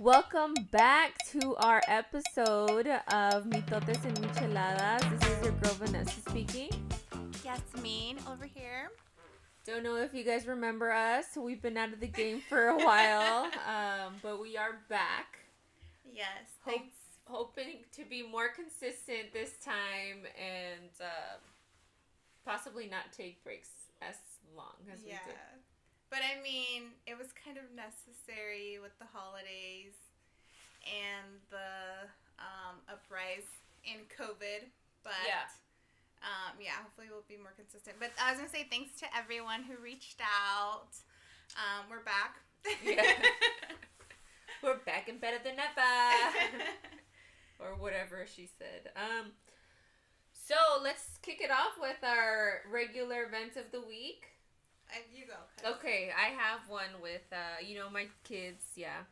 Welcome back to our episode of Mitotes and Micheladas. This is your girl Vanessa speaking. Yasmin over here. Don't know if you guys remember us. We've been out of the game for a while, um, but we are back. Yes, Hope, hoping to be more consistent this time and uh, possibly not take breaks as long as yeah. we did. But I mean, it was kind of necessary with the holidays and the um, uprise in COVID. But Yeah. um, yeah, hopefully we'll be more consistent. But I was gonna say thanks to everyone who reached out. Um, we're back. Yeah. We're back and better than ever. or whatever she said. Um, so let's kick it off with our regular event of the week. And you go. 'cause- Okay, I have one with uh, you know, my kids. Yeah,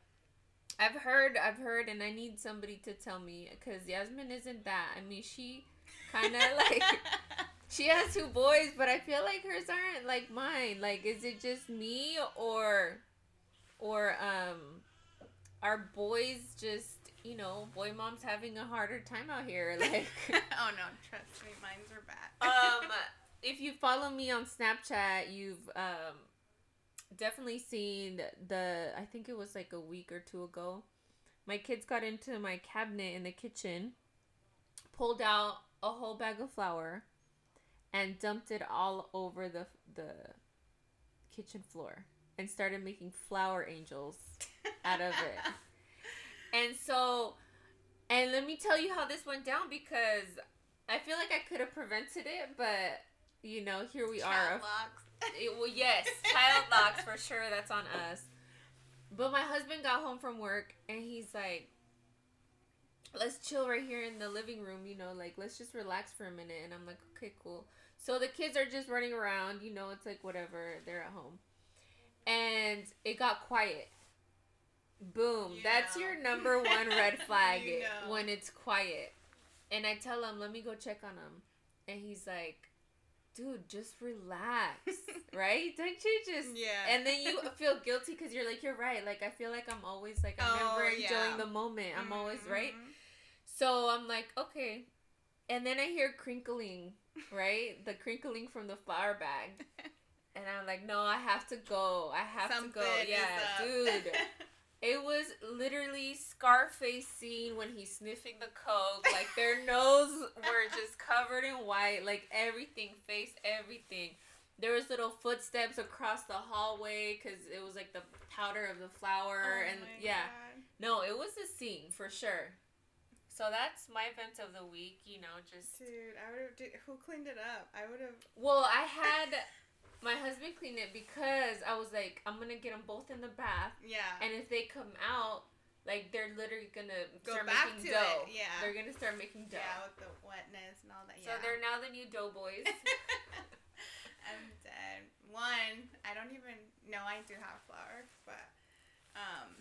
I've heard, I've heard, and I need somebody to tell me because Yasmin isn't that. I mean, she kind of like she has two boys, but I feel like hers aren't like mine. Like, is it just me or, or um, are boys just you know, boy moms having a harder time out here? Like, oh no, trust me, mine's are bad. um, if you follow me on Snapchat, you've um definitely seen the. I think it was like a week or two ago. My kids got into my cabinet in the kitchen, pulled out a whole bag of flour, and dumped it all over the the kitchen floor, and started making flour angels out of it. And so, and let me tell you how this went down because I feel like I could have prevented it, but you know, here we are. Child locks. It, well, yes, child locks for sure. That's on us. But my husband got home from work and he's like, "Let's chill right here in the living room. You know, like let's just relax for a minute." And I'm like, "Okay, cool." So the kids are just running around. You know, it's like whatever. They're at home, and it got quiet. Boom. You That's know. your number one red flag You know. when it's quiet. And I tell him, let me go check on him. And he's like, dude, just relax. right? Don't you just. Yeah. And then you feel guilty because you're like, you're right. Like, I feel like I'm always like, I'm Oh, never enjoying yeah. the moment. I'm always Mhm, right. mhm. So I'm like, okay. And then I hear crinkling, right? the crinkling from the flour bag. And I'm like, no, I have to go. I have to go. Yeah, dude. It was literally Scarface scene when he's sniffing the coke. Like their nose were just covered in white. Like everything, face, everything. There was little footsteps across the hallway because it was like the powder of the flour Oh and yeah. God. No, it was a scene for sure. So that's my event of the week. You know, just Dude, I would have. Who cleaned it up? I would have. well, I had my husband cleaned it because I was like, I'm gonna get them both in the bath. Yeah. And if they come out, like they're literally gonna Go start back making to dough. it, yeah. They're gonna start making dough. yeah, with the wetness and all that. Yeah. So they're now the new dough boys. I'm dead. One, I don't even know I do have flour, but um,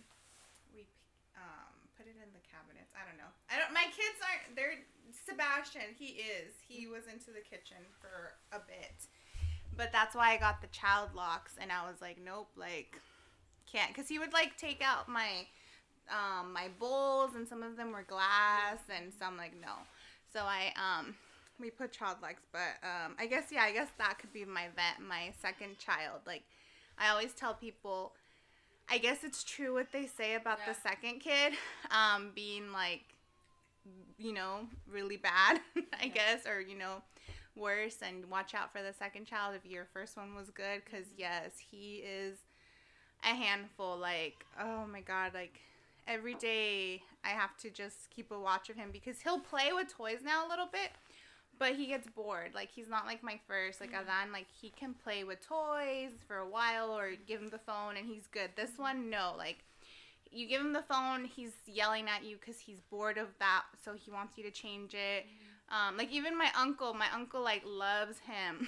we um put it in the cabinets. I don't know. I don't. My kids aren't. They're Sebastian. He is. He was into the kitchen for a bit, but that's why I got the child locks, and I was like, nope, like can't, because he would like take out my um my bowls, and some of them were glass, and some like no. So I um we put child locks, but um, I guess yeah, I guess that could be my vet, my second child. Like, I always tell people, I guess it's true what they say about Yeah. the second kid, um, being like, you know, really bad, I Yeah. guess, or you know, worse. And watch out for the second child if your first one was good, because mm-hmm. yes, he is a handful. Like, oh my god, like every day I have to just keep a watch of him because he'll play with toys now a little bit, but he gets bored. Like he's not like my first, like mm-hmm. Adan. Like he can play with toys for a while or give him the phone and he's good. This one, no. Like you give him the phone, he's yelling at you because he's bored of that, so he wants you to change it. Mm-hmm. Um, like even my uncle, my uncle like loves him,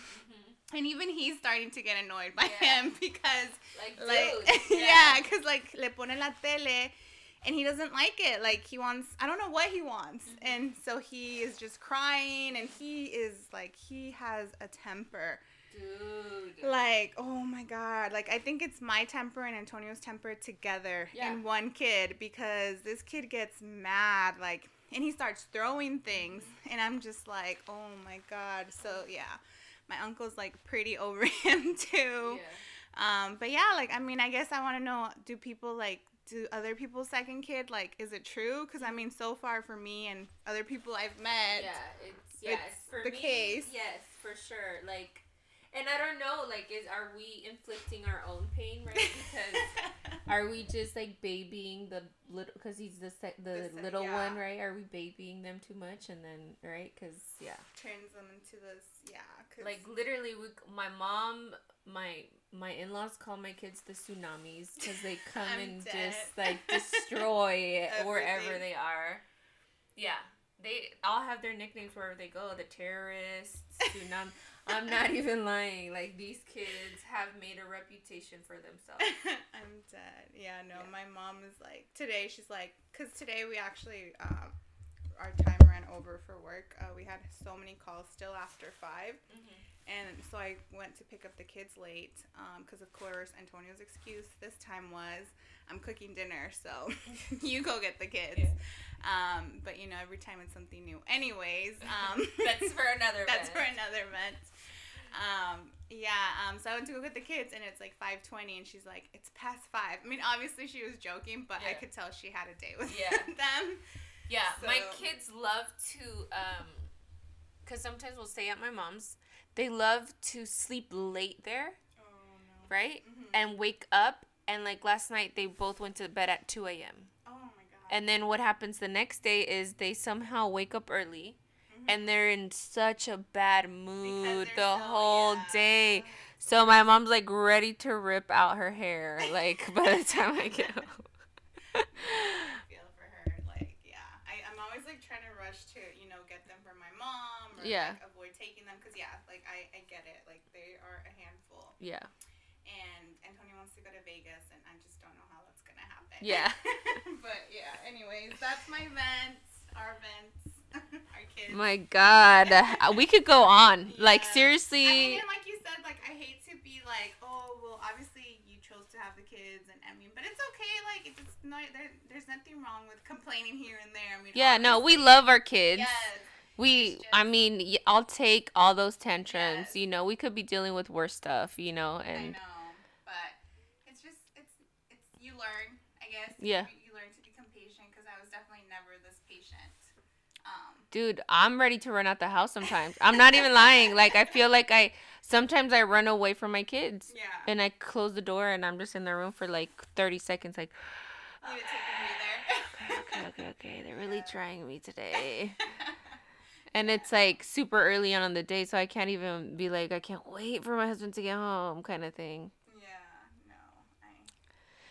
and even he's starting to get annoyed by Yeah. him because Like, like yeah, because like le pone la tele and he doesn't like it like he wants i don't know what he wants Mhm. and so he is just crying and he is like he has a temper Dude. Like, oh my god. Like I think it's my temper and Antonio's temper together Yeah. in one kid because this kid gets mad like and he starts throwing things and I'm just like, "Oh my god." So, yeah. My uncle's like pretty over him too. Yeah. Um, but yeah, like I mean, I guess I want to know: Do people like do other people's second kid like? Is it true? Because I mean, so far for me and other people I've met, Yeah, it's yeah, It's for the me, case. Yes, for sure. Like, and I don't know, like, is are we inflicting our own pain, right? Because are we just like babying the little? Because he's the sec- the, The little yeah. one, right? Are we babying them too much, and then right? Because yeah, turns them into this, yeah. 'cause- like literally, we, my mom, my my in laws call my kids the tsunamis because they come and dead. just like destroy wherever they are. Yeah, they all have their nicknames wherever they go. The terrorists, tsunami. I'm not even lying. Like these kids have made a reputation for themselves. I'm dead. Yeah, no, Yeah. my mom is like today. She's like, because today we actually um, our time ran over for work. Uh, we had so many calls still after 5 and so I went to pick up the kids late. Because of course Antonio's excuse this time was I'm cooking dinner, so you go get the kids. Yeah. Um, but you know every time it's something new. Anyways, um, That's for another That's for another event. Um, yeah, um, so I went to go get the kids, and it's like five twenty, and she's like, "It's past five. I mean, obviously she was joking, but I could tell she had a date with Yeah. them. Yeah, my kids love to um cuz sometimes we'll stay at my mom's. They love to sleep late there, Oh no! right? Mhm. And wake up and like last night they both went to bed at 2 a.m. Oh my god! And then what happens the next day is they somehow wake up early. And they're in such a bad mood the so- whole yeah. day. So my mom's like ready to rip out her hair like by the time I get home. I feel for her. Like, yeah, I, I'm always like trying to rush to, you know, get them from my mom or Yeah. like, avoid taking them because yeah, like I, I get it. Like they are a handful. yeah. and Antonio wants to go to Vegas, and I just don't know how that's gonna happen. Yeah. but yeah, anyways, that's my vents, our vents, kids. My God, Uh, we could go on. Like seriously, I mean, and like you said, like I hate to be like, oh, well, obviously you chose to have the kids, and I mean, but it's okay. Like it's no, there, there's nothing wrong with complaining here and there. I mean, yeah, no, we love our kids. Yes. We, It's I mean, I'll take all those tantrums. Yes. You know, we could be dealing with worse stuff. You know, and I know, but it's just it's it's you learn, I guess. Yeah. You, you learn to become patient because I was definitely never this patient. Um, dude, I'm ready to run out the house sometimes. I'm not even lying. Like I feel like I sometimes I run away from my kids. yeah. And I close the door and I'm just in the room for like 30 seconds like Need to take a breather. okay, okay, okay. They're really trying me today. And it's like super early on in the day, so I can't even be like, I can't wait for my husband to get home, kind of thing. Yeah, no, I,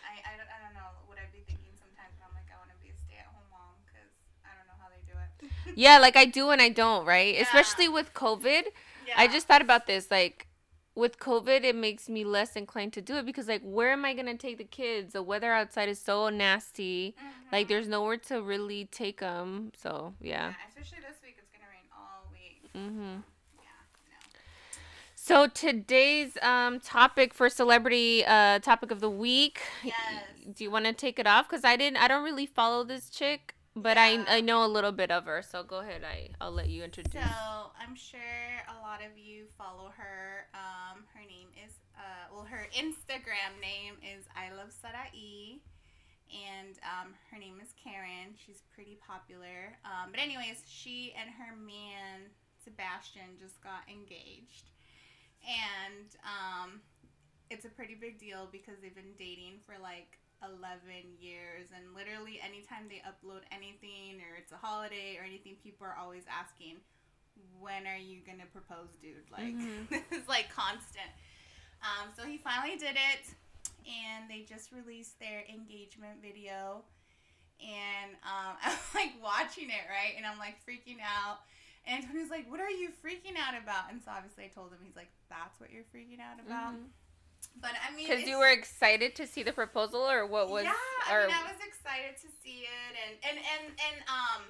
I, I, don't, I don't know what I'd be thinking sometimes, but I'm like, I want to be a stay-at-home mom because I don't know how they do it. Yeah, like I do and I don't, right? Yeah. Especially with COVID. yeah. I just thought about this. Like, with COVID, it makes me less inclined to do it because, like, where am I going to take the kids? The weather outside is so nasty. Like, Mhm. there's nowhere to really take them. So, yeah. yeah, especially this week, it's gonna rain all week. Mm-hmm. Yeah. So today's um topic for celebrity uh topic of the week. Yes. Do you want to take it off? Cause I didn't. I don't really follow this chick, but. I I know a little bit of her. So go ahead. I I'll let you introduce. So I'm sure a lot of you follow her. Um, her name is uh, well, her Instagram name is I love Sarai, and um, her name is Karen. She's pretty popular. Um, but anyways, she and her man Sebastian just got engaged, and um, it's a pretty big deal because they've been dating for like 11 years and literally anytime they upload anything or it's a holiday or anything people are always asking when are you gonna propose dude like Mhm. this is like constant um, so he finally did it and they just released their engagement video and um, i'm like watching it right and i'm like freaking out and Antonio's like, "What are you freaking out about?" And so obviously I told him, he's like, "That's what you're freaking out about." But I mean, Because Mm-hmm. you were excited to see the proposal, or what was? yeah, or, I mean, I was excited to see it, and and and and um,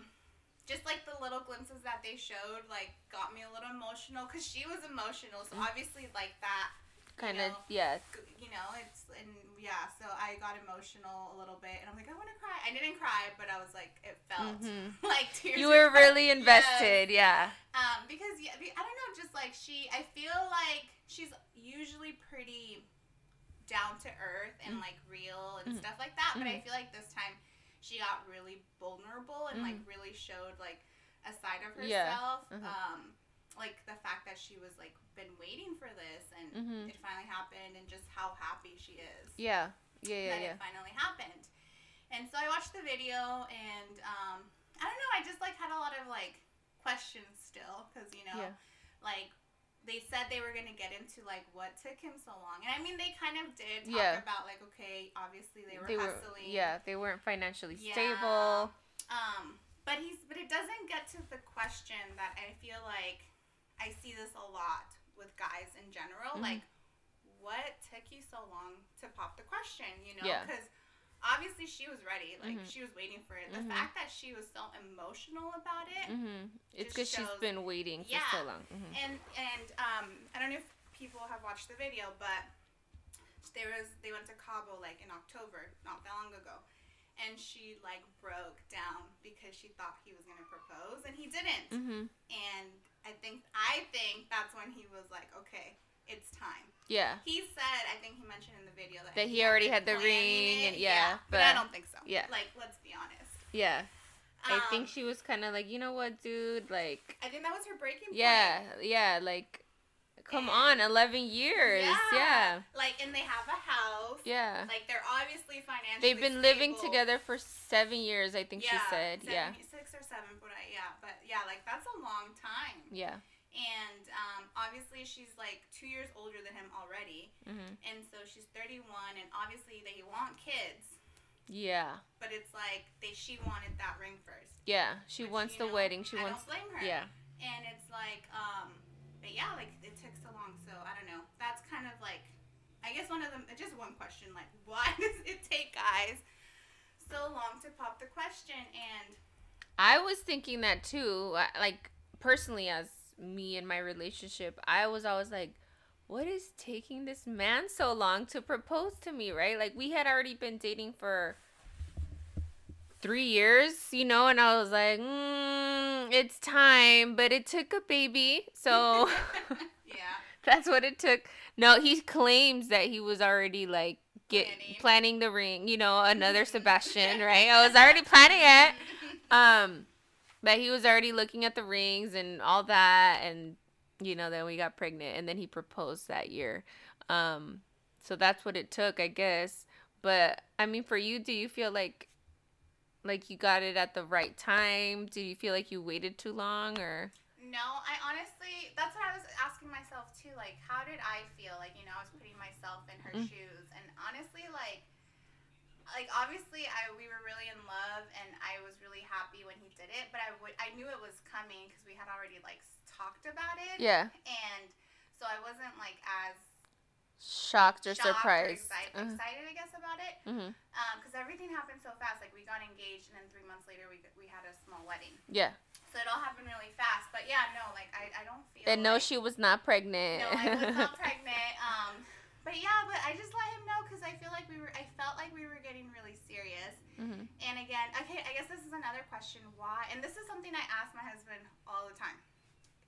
just like the little glimpses that they showed, like got me a little emotional because she was emotional. So obviously, like that, Kind of, yeah. you know, it's and yeah. So I got emotional a little bit, and I'm like, I want to cry. I didn't cry, but I was like, it felt Mhm. like tears. You were really Yes. invested, yeah. Um, because yeah, I don't know, just like she, I feel like she's pretty down to earth and Mm. like real and Mhm. stuff like that. But I Mhm. feel like this time she got really vulnerable and like Mhm. really showed like a side of Yeah. herself. Mhm. Um, like the fact that she was like been waiting for this and Mhm. it finally happened and just how happy she is Yeah, yeah, yeah, that yeah. it finally happened. And so I watched the video, and um, I don't know. I just like had a lot of like questions still, because you know, Yeah. like they said they were gonna get into like what took him so long, and I mean they kind of did talk Yeah. about like okay, obviously they were They were, hustling, yeah, they weren't financially Yeah. stable. Um, but he's but it doesn't get to the question that I feel like I see this a lot with guys in general. Mhm. Like, what took you so long to pop the question? You know, Yeah. Obviously she was ready. Like Mhm. she was waiting for it. The Mhm. fact that she was so emotional about it, hmm It's because she's been waiting for Yeah. so long. hmm and and um, I don't know if people have watched the video, but there was they went to Cabo like in October, not that long ago. And she like broke down because she thought he was gonna propose and he didn't. hmm And I think I think that's when he was like, okay, it's time. Yeah, He said, I think he mentioned in the video that, That he already had the ring it. and- yeah, but, I don't think so. yeah. like let's be honest. yeah. I think Um, she was kind of like, you know what, dude? Like, I think that was her breaking point. yeah, yeah, like, come on, 11 years. Yeah. Like, and they have a house. Yeah. Like they're obviously financially. They've been living together for seven years, I think she said. Yeah. six or seven, but I, yeah, but yeah, like that's a long time. Yeah. And um, obviously she's like two years older than him already, hmm and so she's thirty-one, and obviously they want kids, Yeah. but it's like they she wanted that ring first. Yeah. She which, wants the know, wedding. She I wants. don't blame her. Yeah. And it's like, um, but yeah, like it took so long, so I don't know. That's kind of like, I guess one of them. Just one question, like, why does it take guys so long to pop the question? And I was thinking that too. Like personally, as me and my relationship, I was always like, "What is taking this man so long to propose to me?" Right? Like we had already been dating for three years, you know, and I was like, mm, "It's time," but it took a baby, so yeah, that's what it took. No, he claims that he was already like get Planning. planning the ring, you know, another Sebastian, right? I was already planning it um that he was already looking at the rings and all that and you know then we got pregnant and then he proposed that year um so that's what it took i guess but i mean for you do you feel like like you got it at the right time do you feel like you waited too long or No, I honestly, that's what I was asking myself too. Like, how did I feel? Like, you know, I was putting myself in her Mm. shoes, and honestly, like, like obviously, I we were really in love, and I was really happy when he did it. But I would, I knew it was coming because we had already like talked about it, yeah and so I wasn't like as shocked or shocked surprised or excited, uh excited, I guess, about it. Mm-hmm. Because everything happened so fast. Like we got engaged, and then three months later, we we had a small wedding. yeah So it all happened really fast. But yeah, no, like I, I don't feel. and no she was not pregnant No, I was not pregnant. Um, but yeah, but I just let him know because I feel like we were. I felt like we were getting really serious. hmm And again, okay, I guess this is another question. Why? And this is something I ask my husband all the time.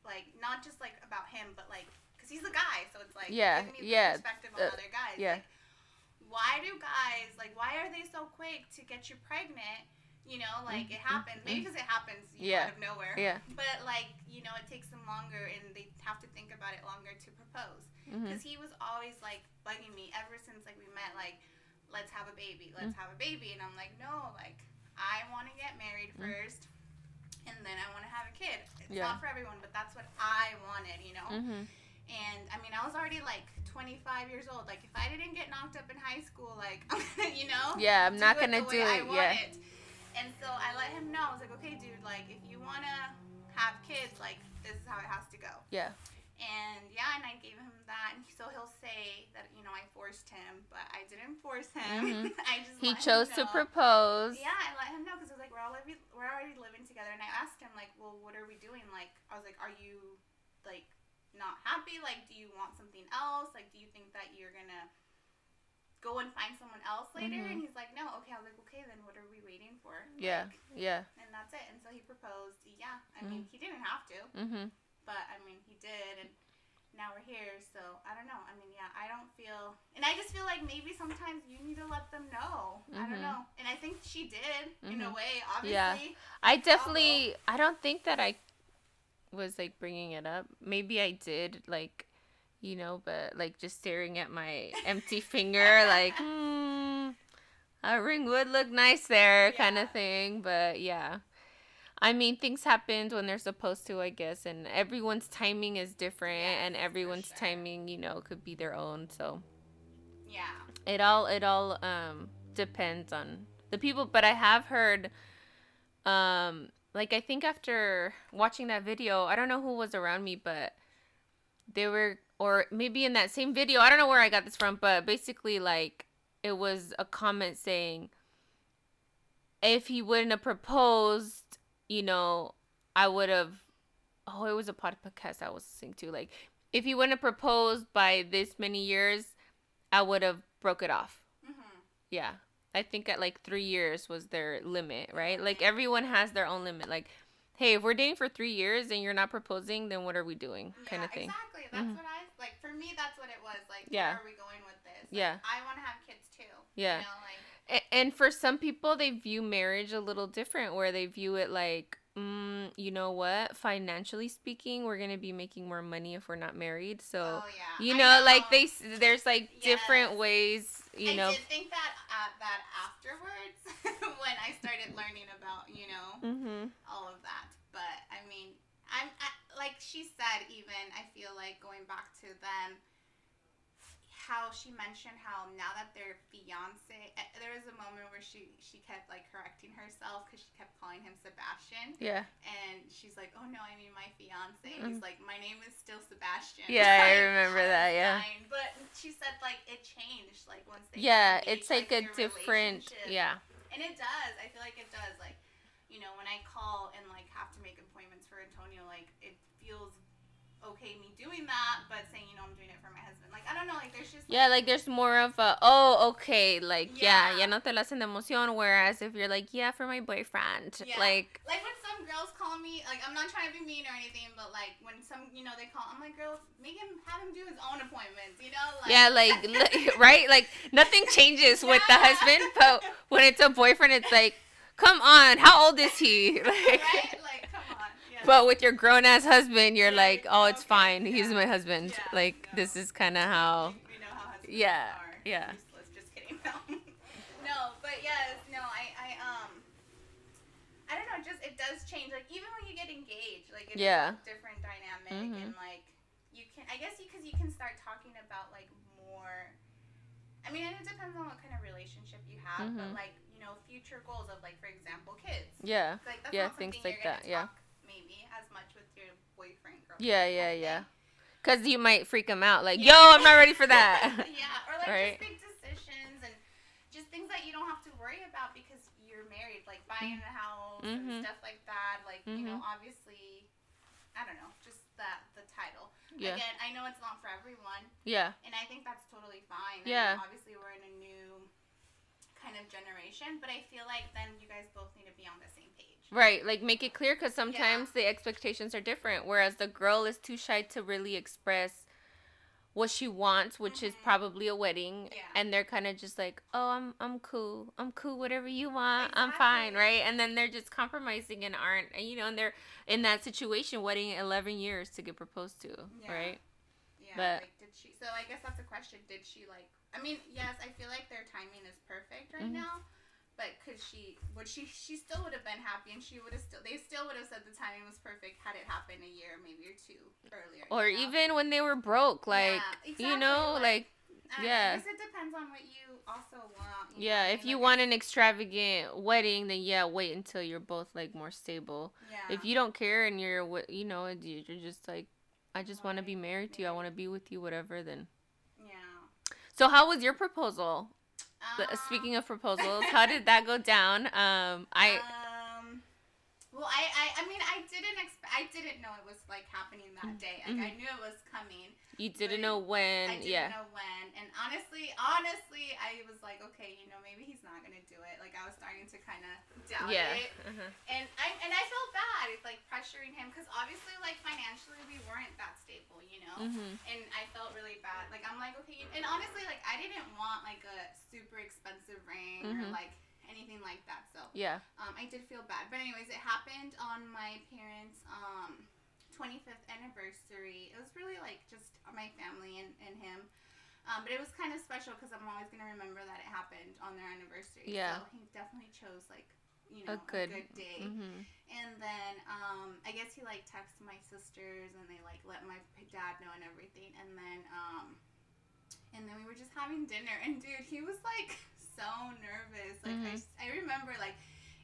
Like not just like about him, but like because he's a guy, so it's like Yeah, giving me yeah, perspective on uh, other guys. yeah. Like, why do guys like? Why are they so quick to get you pregnant? You know, like it Mhm, happens. Maybe because it happens you know, Yeah. out of nowhere. yeah. But like you know, it takes them longer, and they have to think about it longer to propose. Because he was always like bugging me ever since like we met like let's have a baby let's have a baby. And i'm like no like i want to get married Mm. first and then i want to have a kid. It's Yeah. not for everyone but that's what i wanted you know? Hmm and i mean i was already like 25 years old. Like if i didn't get knocked up in high school like you know? Yeah i'm not it gonna do way I it. Want yeah it. And so I let him know. I was like, okay, dude, like if you wanna have kids, like this is how it has to go. Yeah. And yeah, and I gave him that, and so he'll say that you know I forced him, but I didn't force him. Mhm. I just he chose to propose Yeah, I let him know because I was like, we're all living, we're already living together, and I asked him like, well, what are we doing? Like, I was like, are you like not happy? Like, do you want something else? Like, do you think that you're gonna go and find someone else later? Mhm. And he's like, no. Okay, I was like, okay, then what are we waiting for? Yeah. Like, Yeah. and that's it. And so he proposed. Yeah, I mean, he didn't have to, Mhm. but I mean, he did, and now we're here. So I don't know. I mean, yeah, I don't feel, and I just feel like maybe sometimes you need to let them know. I Mhm. don't know, and I think she did in a Mhm. way. Yeah. Obviously, I definitely I don't think that I was like bringing it up. Maybe I did like you know, but like just staring at my empty finger like hmm a ring would look nice there kind of thing, but yeah. I mean, things happen when they're supposed to, I guess, and everyone's timing is different Yes, and everyone's sure. timing, you know, could be their own, so yeah. it all it all um depends on the people but i have heard um like i think after watching that video i don't know who was around me but they were or maybe in that same video i don't know where i got this from but basically like it was a comment saying if he wouldn't have proposed you know i would have oh it was a podcast i was listening to like if he wouldn't have proposed by this many years I would have broke it off. hmm Yeah. I think at like three years was their limit, right? Like everyone has their own limit. Like, hey, if we're dating for three years and you're not proposing, then what are we doing? Kind of thing. Exactly. That's Mhm. what I like. For me, that's what it was. Like, Yeah. where are we going with this? Like, Yeah. I want to have kids too. Yeah. You know, like. A- And for some people, they view marriage a little different, where they view it like, mm, you know what? Financially speaking, we're gonna be making more money if we're not married. So, oh yeah. you I know, like they, there's like different ways, you I know. I did think that uh, that afterwards when I started learning about you know Mm-hmm. all of that. But I mean, I'm I, like she said. Even I feel like going back to them, how she mentioned how now that they're fiance, eh, there was a moment where she she kept like correcting herself because she kept calling him Sebastian, Yeah. and she's like, "Oh no, I mean my fiance." And he's like, "My name is still Sebastian." Yeah, I remember that, yeah. fine. But she said like it changed like once they Yeah, it's engaged, like a different, yeah. and it does. I feel like it does. Like, you know, when I call and like have to make appointments for Antonio, like it feels okay me doing that, but saying you know I'm doing it for my husband, like I don't know, like there's just Yeah, like there's more of a oh okay, like yeah, Yeah. ya no te la hacen de emoción. Whereas if you're like yeah for my boyfriend, Yeah. like like when some girls call me, like I'm not trying to be mean or anything, but like when some you know they call, I'm like girls, make him have him do his own appointments, you know, like yeah, like li- right, like nothing changes with the husband, but when it's a boyfriend, it's like come on, how old is he? Like, right, like come on, yeah. but with your grown ass husband, you're Yeah, like oh it's okay, fine, he's my husband. Like no. this is kind of how. We, we how Yeah, are. yeah. Useless. Just kidding. No. but yes, no, I, I, um, I don't know. Just it does change. Like even when you get engaged, like it's Yeah. a different dynamic, Mhm. and like you can, I guess, because you, can start talking about like more. I mean, and it depends on what kind of relationship you have, but Mhm. like you know, future goals of like, for example, kids. Yeah. Like that's Yeah, not things like that, yeah. maybe as much with your boyfriend, girlfriend. Yeah, yeah, yeah. Cause you might freak him out, like, Yeah. yo, I'm not ready for that. yeah, or like Right. just big decisions and just things that you don't have to worry about because you're married, like buying a house Mhm. and stuff like that. Like you know, Mhm. obviously, I don't know, just that the title. yeah, Again, I know it's not for everyone, yeah, and I think that's totally fine. I mean, Yeah. obviously, we're in a new kind of generation, but I feel like then you guys both need to be on the same page. right. Like, make it clear, cause sometimes the expectations are different. Whereas the girl is too shy to really express what she wants, which is Mhm. probably a wedding, Yeah. and they're kind of just like, oh, I'm, I'm cool, I'm cool, whatever you want, I'm fine, right? And then they're just compromising and aren't, you know, and they're in that situation, waiting 11 years to get proposed to, Yeah. right? Yeah, But- like did she? So I guess that's a question. Did she like? I mean, yes, I feel like their timing is perfect right Mhm. now. But could she? Would she? She still would have been happy, and she would have still. They still would have said the timing was perfect had it happened a year, maybe or two earlier. Or you know? even when they were broke, like, Yeah, you know, exactly, like I yeah. I guess it depends on what you also want. you Yeah, know, if you like, want an extravagant wedding, then yeah, wait until you're both like more stable. Yeah. If you don't care and you're, you know, you're just like, I just want to be married to you. I want to be with you, whatever. Then. So how was your proposal? Um, Speaking of proposals, how did that go down? Um, I Um, Well, I, I, I mean, I didn't expect. I didn't know it was like happening that day. Like I Mhm. knew it was coming. You didn't know when. Yeah. I didn't yeah. know when. And honestly, honestly, I was like, okay, you know, maybe he's not gonna do it. Like I was starting to kind of doubt Yeah. it. Uh-huh. And I and I felt bad. It's like pressuring him because obviously, like financially, we weren't that stable, you know. Mhm. And I felt really bad. Like I'm like, okay. And honestly, like I didn't want like a super expensive ring or Mhm. like anything like that. So Yeah. um, I did feel bad. But anyways, it happened on my parents' um, 25th anniversary. It was really like just my family and, and him. Um, but it was kind of special because I'm always gonna remember that it happened on their anniversary. Yeah. So he definitely chose like you know, A know good- day. Mhm. And then um, I guess he like texted my sisters and they like let my dad know and everything. And then um, and then we were just having dinner and dude, he was like so nervous. Like I, Mhm. s- I remember like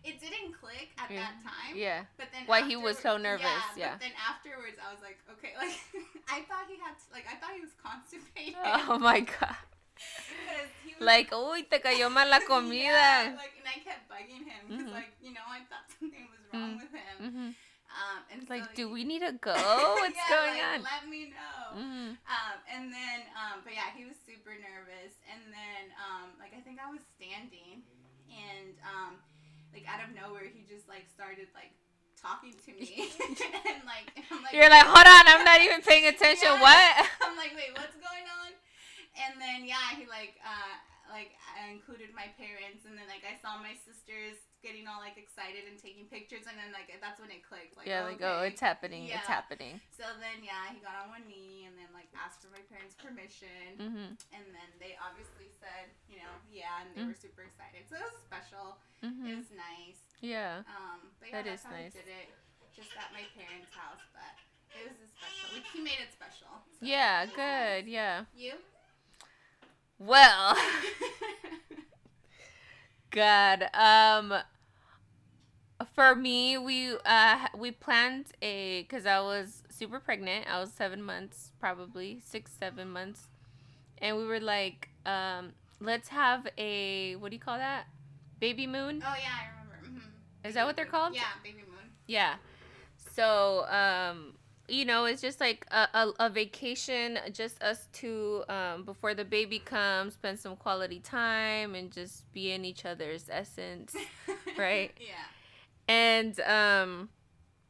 it didn't click at Yeah. that time. Yeah. But then Why he was so nervous, yeah. But then afterwards, I was like, okay, like I thought he had to, like I thought he was constipated. Oh my god. was, Like, uy, te cayó mal la comida. yeah, like and I kept bugging him because Mhm. like you know I thought something was wrong Mm. with him. Mhm. Um, and so Like, do we need to go? What's Yeah, going like, on? Let me know. Mm-hmm. Um, and then, um, but yeah, he was super nervous. And then, um, like I think I was standing, and um, like out of nowhere, he just like started like talking to me, and like I'm like You're like, hold on, I'm not even paying attention. Yeah. What? I'm like, wait, what's going on? And then yeah, he like uh like I included my parents, and then like I saw my sisters getting all like excited and taking pictures, and then like that's when it clicked. Like yeah, like, oh, it's happening. It's happening. So then yeah, he got on one knee and like asked for my parents' permission, Mhm. and then they obviously said, you know, yeah, and they Mm. were super excited. So it was special. It Mhm. was nice. Yeah. Um, but yeah, That that's how nice. did it, just at my parents' house. But it was a special. Like, he made it special. so Yeah. it Good. nice. Yeah. You? Well. God. Um. For me, we uh we planned a because I was super pregnant. I was seven months, probably six, seven months, and we were like, um, let's have a what do you call that? Baby moon. oh yeah, I remember. hmm Is that what they're called? Yeah, baby moon. Yeah. So, um, you know, it's just like a, a, a vacation, just us two, um, before the baby comes, spend some quality time and just be in each other's essence. Right. yeah. And, um,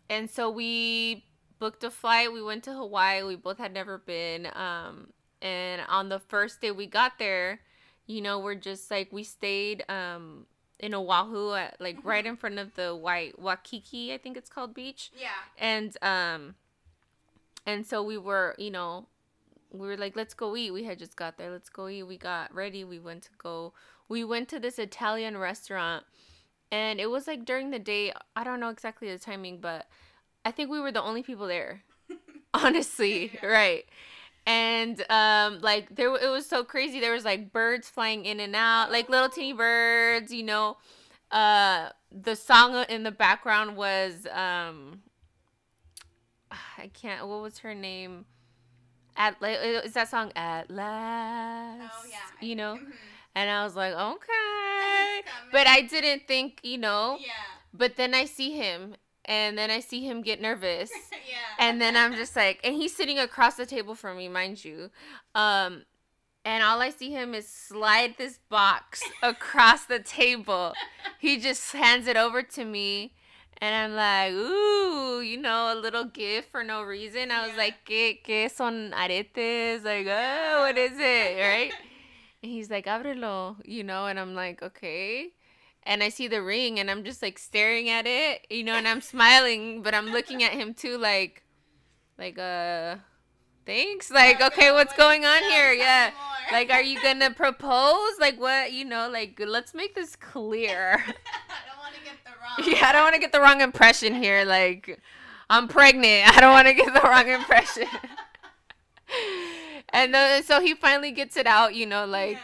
and so we booked a flight. We went to Hawaii. We both had never been. Um, and on the first day we got there, you know, we're just like, we stayed, um, in Oahu, at, like Mhm. right in front of the white Waikiki, I think it's called beach Yeah. and um and so we were you know we were like let's go eat we had just got there let's go eat we got ready we went to go we went to this italian restaurant and it was like during the day i don't know exactly the timing but i think we were the only people there honestly Yeah. right and um like there it was so crazy there was like birds flying in and out like little teeny birds you know uh the song in the background was um i can't what was her name at is that song at last Oh yeah. You know mhm. and i was like okay but i didn't think you know Yeah. but then i see him and then i see him get nervous yeah. and then I'm just like, and he's sitting across the table from me, mind you. Um, and all I see him is slide this box across the table. He just hands it over to me. And I'm like, ooh, you know, a little gift for no reason. I was Yeah. like, ¿Qué, ¿qué son aretes? Like, oh, what is it? Right? And he's like, ábrelo, you know, and I'm like, okay. And I see the ring and I'm just like staring at it, you know, and I'm smiling, but I'm looking at him too, like, like, uh, thanks. Like, okay, what's going on here? Yeah. Like, are you gonna propose? Like, what, you know, like, let's make this clear. I don't want to get the wrong. yeah, I don't want to get the wrong impression here. Like, I'm pregnant. I don't want to get the wrong impression. and then, so he finally gets it out, you know, like, Yeah.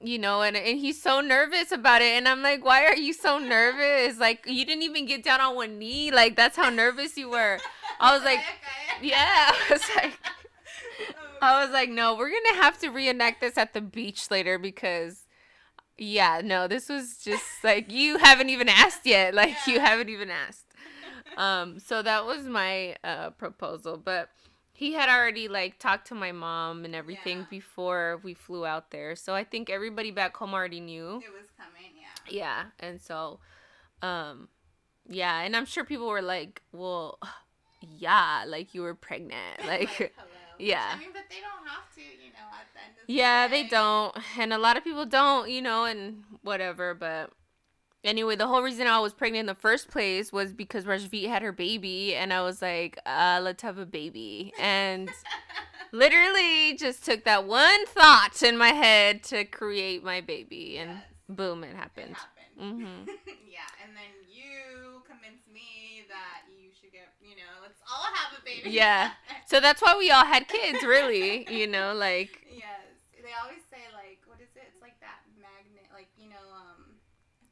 You know, and, and he's so nervous about it. And I'm like, why are you so nervous? Like, you didn't even get down on one knee. Like, that's how nervous you were. I was like, yeah. I was like, I was like, no, we're going to have to reenact this at the beach later because, yeah, no, this was just like, you haven't even asked yet. Like, you haven't even asked. um, so that was my uh, proposal, but he had already like talked to my mom and everything Yeah. before we flew out there. So I think everybody back home already knew. It was coming, yeah. Yeah, and so, um, yeah, and I'm sure people were like, "Well, yeah, like you were pregnant, like." hello. yeah. I mean, but they don't have to, you know, at the end of the Yeah, they don't. And a lot of people don't, you know, and whatever. But anyway, the whole reason I was pregnant in the first place was because Rajveet had her baby. And I was like, uh, let's have a baby. And literally just took that one thought in my head to create my baby. And Yes. boom, it It happened. happened. Mhm. yeah, and then you convinced me that you should get, you know, let's all have a baby. Yeah. So that's why we all had kids, really. You know, like, yes. They always say like, what is it? It's like that magnet, like you know, um.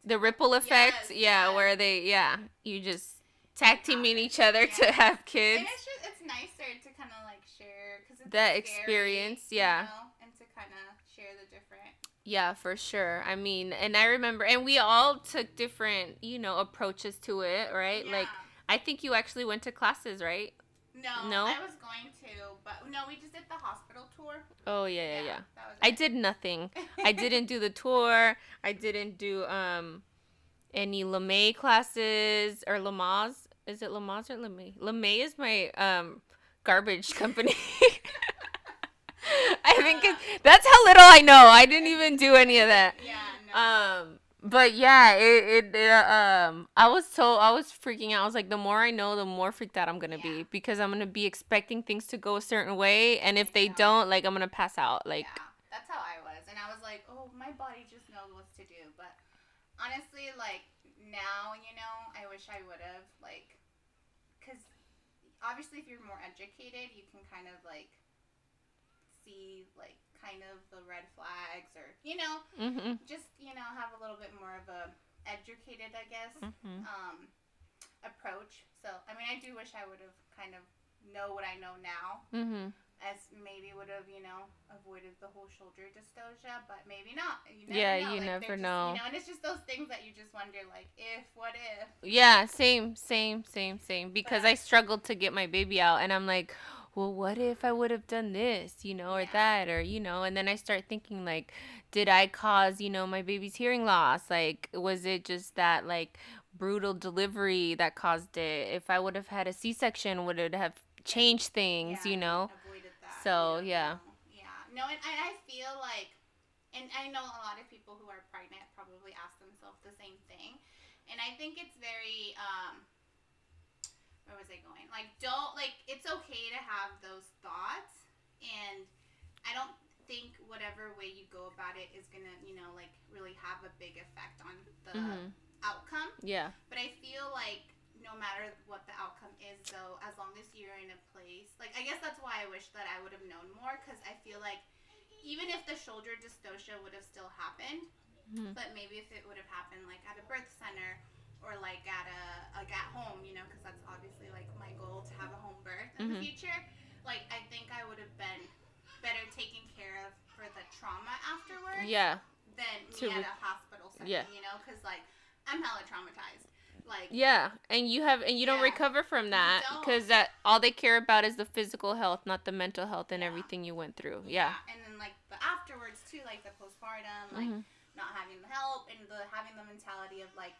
The ripple effect. Yes, yeah, yes. where they, yeah, you just tag teaming each other to have kids. And it's just it's nicer to kind of like share because it's That scary, experience, you yeah. know, and to kind of share the different. Yeah, for sure. I mean, and I remember, and we all took different, you know, approaches to it, right? Like, I think you actually went to classes, right? No, no? I was going to, but no, we just did the hospital tour. Oh yeah, yeah, yeah. Was I did nothing. I didn't do the tour. I didn't do um any LeMay classes or Lamaze. Is it Lamaze or LeMay? LeMay is my um garbage company. I think that's how little I know. I didn't even do any of that. Yeah. No. Um, but yeah, it, it, uh, um, I was so I was freaking out. I was like, the more I know, the more freaked out I'm gonna Yeah. be because I'm gonna be expecting things to go a certain way, and if they Yeah. don't, like, I'm gonna pass out. Like, yeah, that's how I was, and I was like, oh, my body just knows what to do. But honestly, like now, you know, I wish I would have like, cause obviously, if you're more educated, you can kind of like see like kind of the red flags, or you know, mm-hmm, just you know, have a little bit more of a educated, I guess, mm-hmm. um, approach. So I mean, I do wish I would have kind of know what I know now Mm-hmm. as maybe would have you know avoided the whole shoulder dystocia, but maybe not. You never Yeah, know. you Like, never just, know. You know, and it's just those things that you just wonder, like, if, what if? Yeah, same, same, same, same. Because But- I struggled to get my baby out, and I'm like, well, what if I would have done this, you know, or Yeah. that, or you know, and then I start thinking like, did I cause, you know, my baby's hearing loss? Like, was it just that like brutal delivery that caused it? If I would have had a C-section, would it have changed things, Yeah, you know? So, yeah. Yeah. No, and, and I feel like, and I know a lot of people who are pregnant probably ask themselves the same thing, and I think it's very um. Where was I going? Like, don't like. It's okay to have those thoughts, and I don't think whatever way you go about it is gonna, you know, like really have a big effect on the Mm-hmm. outcome. Yeah. But I feel like no matter what the outcome is, though, as long as you're in a place, like I guess that's why I wish that I would have known more, because I feel like even if the shoulder dystocia would have still happened, Mhm. but maybe if it would have happened like at a birth center or like at a like at home, you know, because that's obviously like my goal to have a home birth in the Mhm. future. Like I think I would have been better taken care of for the trauma afterwards Yeah. than me To at a hospital setting, yeah. you know, because like I'm hella traumatized. Like Yeah, and you have and you don't Yeah. recover from that because that all they care about is the physical health, not the mental health and Yeah. everything you went through. Yeah. and then like the afterwards too, like the postpartum, like Mhm. not having the help and the having the mentality of like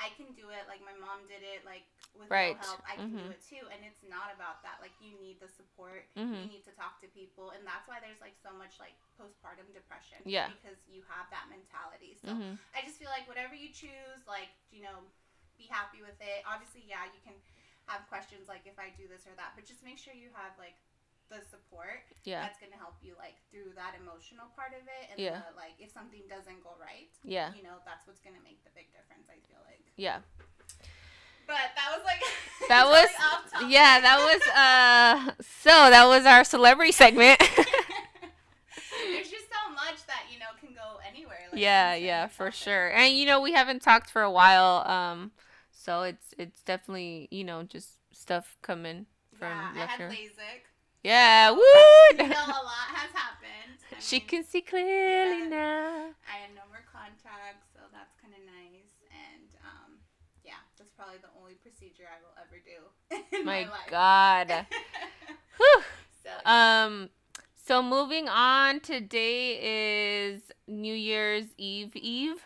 I can do it, like my mom did it, like with Right. no help, I can do Mhm. it too. And it's not about that. Like you need the support, Mhm. you need to talk to people, and that's why there's like so much like postpartum depression. Yeah. because you have that mentality. So Mhm. I just feel like whatever you choose, like you know, be happy with it. Obviously, yeah, you can have questions like if I do this or that, but just make sure you have like the support Yeah. that's gonna help you like through that emotional part of it, and Yeah. the, like if something doesn't go right, Yeah. you know, that's what's gonna make the big difference. I feel like. Yeah. But that was like That was yeah, that was uh so that was our celebrity segment. There's just so much that you know can go anywhere. Like, yeah, yeah, for sure. And you know, we haven't talked for a while um so it's it's definitely, you know, just stuff coming from Yeah, I had LASIK. Yeah, woo! You know, a lot has happened. I she mean, can see clearly yeah. now. I had no more contacts, so that's kind of nice. And um, yeah, that's probably the only procedure I will ever do in My my, life. God. Whew. so, Um. So moving on, today is New Year's Eve Eve.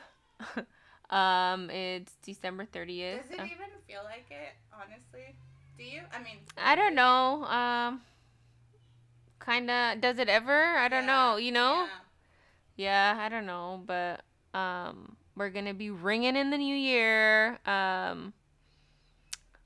um, it's December thirtieth. does it even feel like it? Honestly, do you? I mean, I don't know. Um, kind of. Does it ever? I don't Yeah, know. You know? yeah. Yeah, I don't know, but um, we're gonna be ringing in the new year. Um,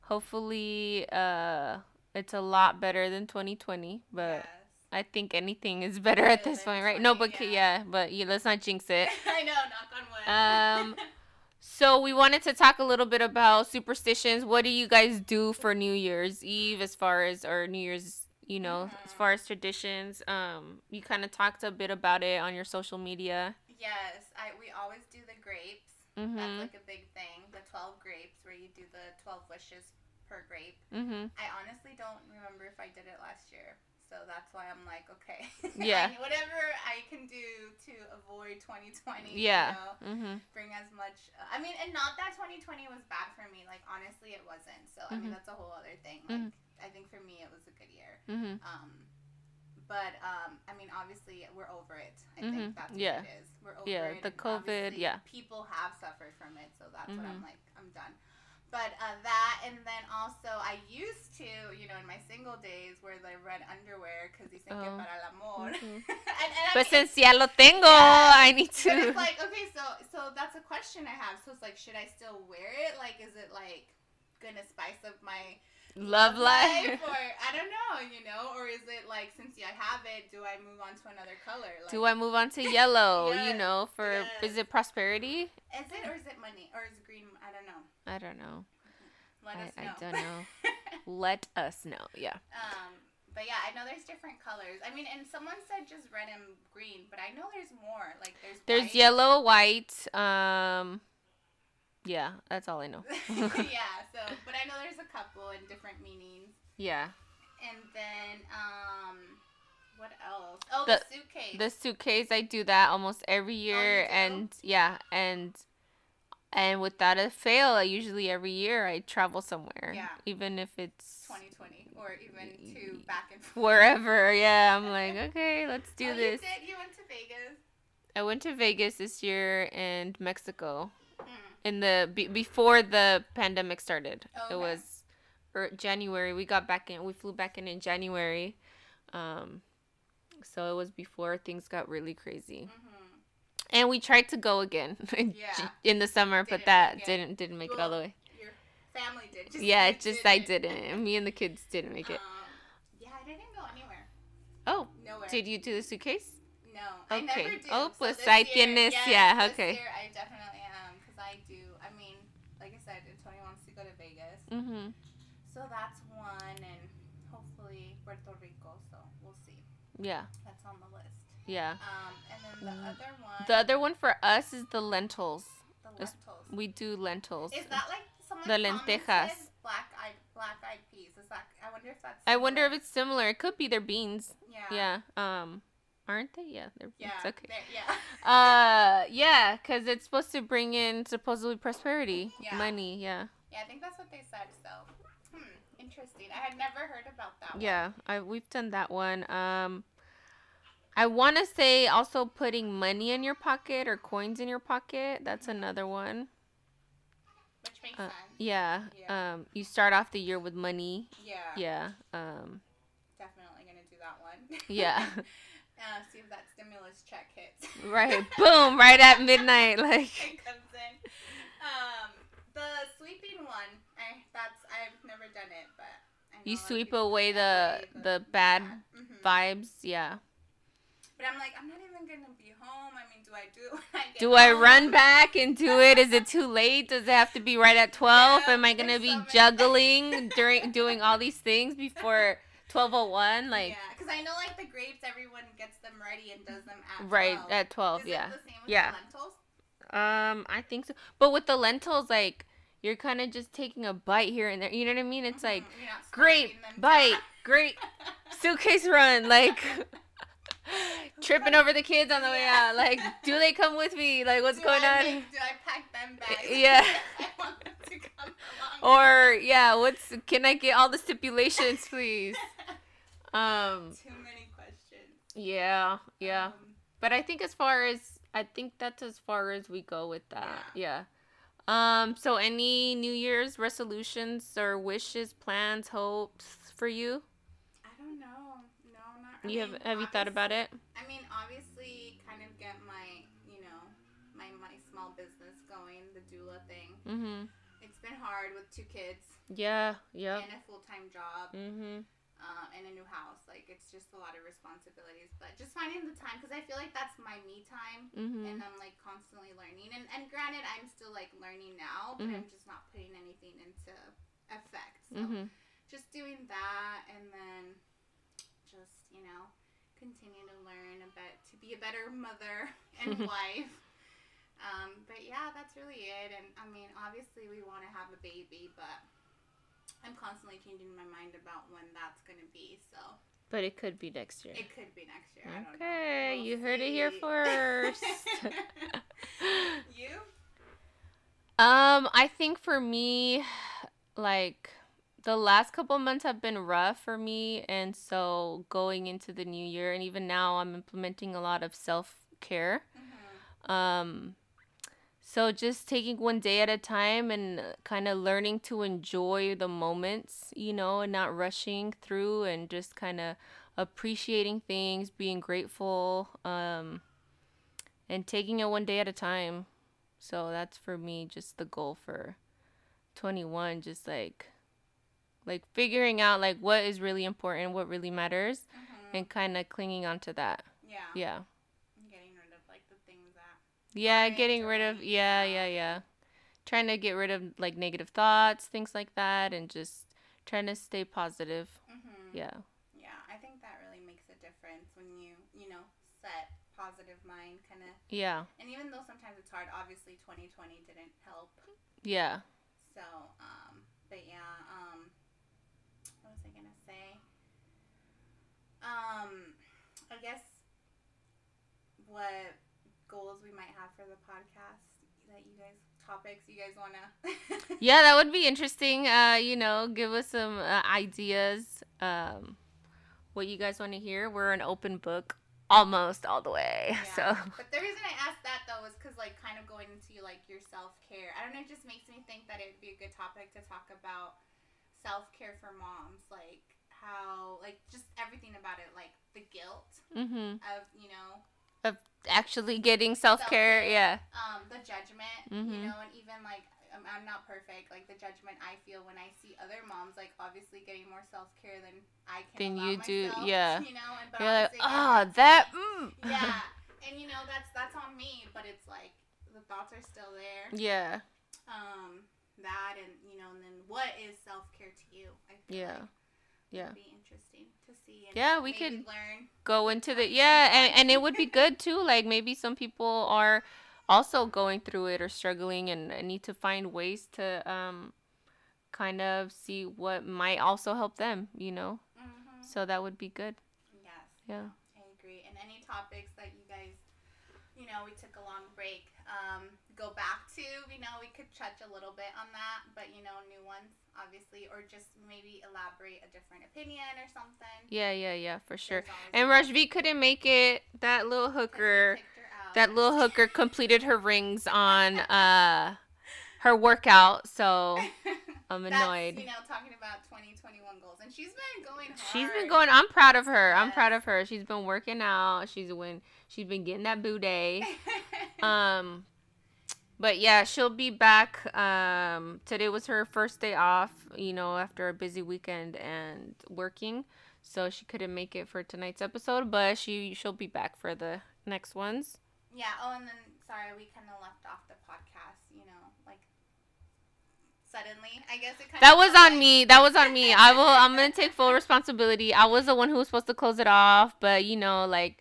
hopefully, uh, it's a lot better than 2020, but. Yes. I think anything is better at this point, right? No, but yeah, yeah. but yeah, let's not jinx it. I know, knock on wood. Um, So we wanted to talk a little bit about superstitions. What do you guys do for New Year's Eve as far as or New Year's, you know, as Mhm. far as traditions? Um, you kind of talked a bit about it on your social media. yes, I we always do the grapes. Mhm. That's like a big thing. The 12 grapes where you do the 12 wishes per grape. Mhm. I honestly don't remember if I did it last year. So that's why I'm like, okay. Yeah. Whatever I can do to avoid 2020. Yeah. You know, Mhm. bring as much. Uh, I mean, and not that 2020 was bad for me. Like, honestly, it wasn't. So, I Mhm. mean, that's a whole other thing. Like, Mhm. I think for me, it was a good year. Mhm. Um, but um, I mean, obviously, we're over it. I think that's Yeah. what it is. We're over Yeah, it. the COVID, yeah. People have suffered from it, so that's what I'm like. I'm done. But uh, that, and then also, I used to, you know, in my single days, wear the red underwear because dicen que Oh. para el amor. Mhm. and, and I But mean, since ya lo tengo, Yeah. I need but to. it's like okay, so so that's a question I have. So it's like, should I still wear it? Like, is it like gonna spice up my Love life. or I don't know, you know, or is it like since I have it, do I move on to another color? Like, Do I move on to yellow? You know, for is it prosperity? Is it or is it money or is it green? I don't know. I don't know. Let I- us I know. don't know. Let us know. Yeah. um, but yeah, I know there's different colors. I mean, and someone said just red and green, but I know there's more. Like there's There's white. yellow, white. Um, yeah, that's all I know. yeah. So, but I know there's a couple and different meanings. yeah. And then um, what else? Oh, the, The- suitcase. The suitcase, I do that almost every year, do? and yeah, and and without a fail, I usually every year I travel somewhere, Yeah. even if it's 2020 or even to back and forth. wherever. Yeah, I'm like, okay, let's do oh, this. You did. You went to Vegas. I went to Vegas this year and Mexico. Mm. in the be, before the pandemic started. Okay. It was er, January. We got back in. We flew back in in January. Um, so it was before things got really crazy. hmm And we tried to go again in, Yeah. In the summer, but Didn't that didn't didn't make it all the way. Your family did. Just Yeah, just I didn't. didn't. Me and the kids didn't make it. Um, yeah, I didn't go anywhere. Oh, Nowhere. did you do the suitcase? No, I never Okay. do. Oh, so pues this ahí tienes, yeah, this okay. year I definitely am because I do. I mean, like I said, Tony wants to go to Vegas, Mm-hmm. so that's one, and hopefully Puerto Rico. So we'll see. Yeah, That's on the list. Yeah. Um, and then the Mm. other one, The other one for us is the lentils. the lentils. We do lentils. Is that like someone The lentejas. Black eyed, black eyed peas. Is that? I wonder if that's. I wonder if it's similar. It could be their beans. Yeah. Yeah. Um, aren't they? Yeah, they're Yeah. beans. Okay. Yeah. Uh, yeah, because it's supposed to bring in supposedly prosperity, Yeah. money. Yeah. yeah, I think that's what they said. So, hmm, interesting. I had never heard about that. one. Yeah. I we've done that one. Um, I want to say also putting money in your pocket or coins in your pocket. That's another one. Which makes Uh, sense. yeah. Yeah. Um, you start off the year with money. Yeah. Yeah. Um, Definitely gonna do that one. yeah. uh, see if that stimulus check hits. right. Boom. Right at midnight. Like. it comes in. Um, the sweeping one. I that's I've never done it, but I know You a lot of sweep away the the bad Mhm. vibes. Yeah. But I'm like, I'm not even gonna be home. I mean, do I do when I get Do I run back and do it? Is it too late? Does it have to be right at 12? Yeah, Am I going to be so juggling during doing all these things before 1201 like yeah, because I know like the grapes, everyone gets them ready and does them at right 12. at 12, Is yeah. it the same with Yeah. the lentils? Um I think so. But with the lentils like you're kind of just taking a bite here and there. You know what I mean? It's like Mhm, grape scarfing them bite, great suitcase run like tripping over the kids on the way Yeah. out. Like do they come with me? Like what's do going I on? Do I pack them bags? Yeah. I want them to come along or yeah, what's can I get all the stipulations, please? Um. Too many questions. Yeah, yeah. Um, But I think as far as I think that's as far as we go with that. Yeah. Um. So any New Year's resolutions or wishes, plans, hopes for you? I don't know. No, not. I You have mean, have you thought about it? I mean, obviously, kind of get my, you know, my my small business going, the doula thing. Mm-hmm. It's been hard with two kids Yeah. Yeah. and a full time job Mm-hmm. uh, and a new house. Like, it's just a lot of responsibilities. But just finding the time, because I feel like that's my me time. Mhm. And I'm like constantly learning. And, and granted, I'm still like learning now, but Mhm. I'm just not putting anything into effect. So Mhm. just doing that and then just you know continue to learn a bit to be a better mother and wife um, but yeah that's really it and i mean obviously we want to have a baby but i'm constantly changing my mind about when that's going to be so But it could be next year. it could be next year I don't know. Okay, We'll you heard it here first. you Um, I think for me, like the last couple months have been rough for me, and so going into the new year, and even now, I'm implementing a lot of self care. Mhm. Um, so just taking one day at a time and kind of learning to enjoy the moments, you know, and not rushing through, and just kind of appreciating things, being grateful, um, and taking it one day at a time. So that's for me just the goal for 21 just like like figuring out like what is really important, what really matters Mhm. and kind of clinging on to that. yeah Yeah. getting rid of like the things that Yeah, getting rid of yeah, yeah. yeah. Trying to get rid of like negative thoughts, things like that and just trying to stay positive. hmm Yeah. Yeah, I think that really makes a difference when you, you know, set positive mind kind of. Yeah. And even though sometimes it's hard, obviously 2020 didn't help. Yeah. So, um, but yeah, um, what was I gonna say? Um, I guess what goals we might have for the podcast that you guys topics you guys wanna. Yeah, that would be interesting. Uh, you know, give us some uh, ideas um what you guys want to hear. We're an open book almost all the way. So, But the reason I asked that though was because like kind of going into like your self care. I don't know. It just makes me think that it would be a good topic to talk about self care for moms, like how like just everything about it, like the guilt mhm. of you know of Actually getting self-care, Self-care. yeah. um the judgment, Mhm. you know, and even like I'm, not perfect, like the judgment I feel when I see other moms like obviously getting more self care than I can. Than you do, yeah. You know, and but You're like, obviously, "Ah, that mm. yeah and you know that's that's on me but it's like the thoughts are still there yeah. um that and you know and then what is self-care to you? Yeah. like Yeah. be interesting to see and Yeah, we could- learn go into the yeah and, and it would be good too like maybe some people are also going through it or struggling and and need to find ways to um kind of see what might also help them you know? Mm-hmm. so that would be good. Yes. Yeah. I agree. And any topics that you guys you know we took a long break um go back to you know we could touch a little bit on that but you know new ones obviously or just maybe elaborate a different opinion or something yeah yeah yeah for sure and. Rajvi couldn't make it that little hooker kicked her out. that little hooker completed her rings on uh her workout so i'm That's, annoyed you know, talking about 2021 goals, and she's been going hard. She's been going. I'm proud of her. I'm proud of her. She's been working out. She's when she's been getting that booty. Um, but yeah, she'll be back. Um, today was her first day off. You know, after a busy weekend and working, so she couldn't make it for tonight's episode. But she she'll be back for the next ones. yeah. Oh, and then sorry, we kind of left off the podcast. You know, like suddenly. I guess it kind That was on me. That was on me. I will. I'm gonna take full responsibility. I was the one who was supposed to close it off, but you know, like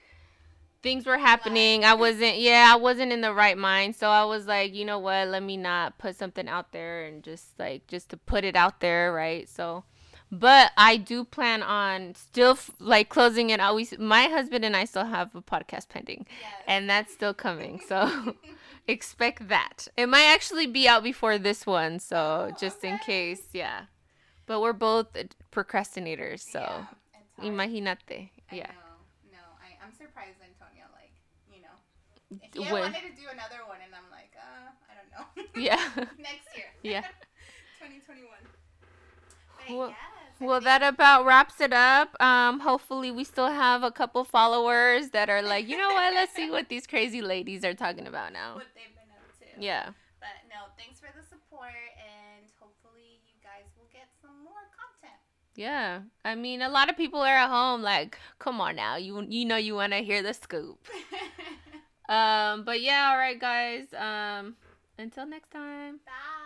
things were happening. I wasn't. Yeah, I wasn't in the right mind. So I was like, you know what? Let me not put something out there and just like just to put it out there, right? So. But I do plan on still f- like closing it Always, my husband and I still have a podcast pending, Yes. and that's still coming. So expect that. It might actually be out before this one, so Oh, just in case, yeah. But we're both procrastinators, so Yeah, imagínate. I Yeah. know. No, I, I'm surprised Antonio, like, you know. He When- wanted to do another one, and I'm like, uh, I don't know. Yeah. Next year. Yeah. 2021. But Well- yes, Well, that about wraps it up. Um, hopefully, we still have a couple followers that are like, you know what? Let's see what these crazy ladies are talking about now. what they've been up to. Yeah. But no, thanks for the support, and hopefully you guys will get some more content. Yeah. I mean, a lot of people are at home like, come on now. You you know you want to hear the scoop. Um, but yeah, all right guys. Um, until next time. Bye.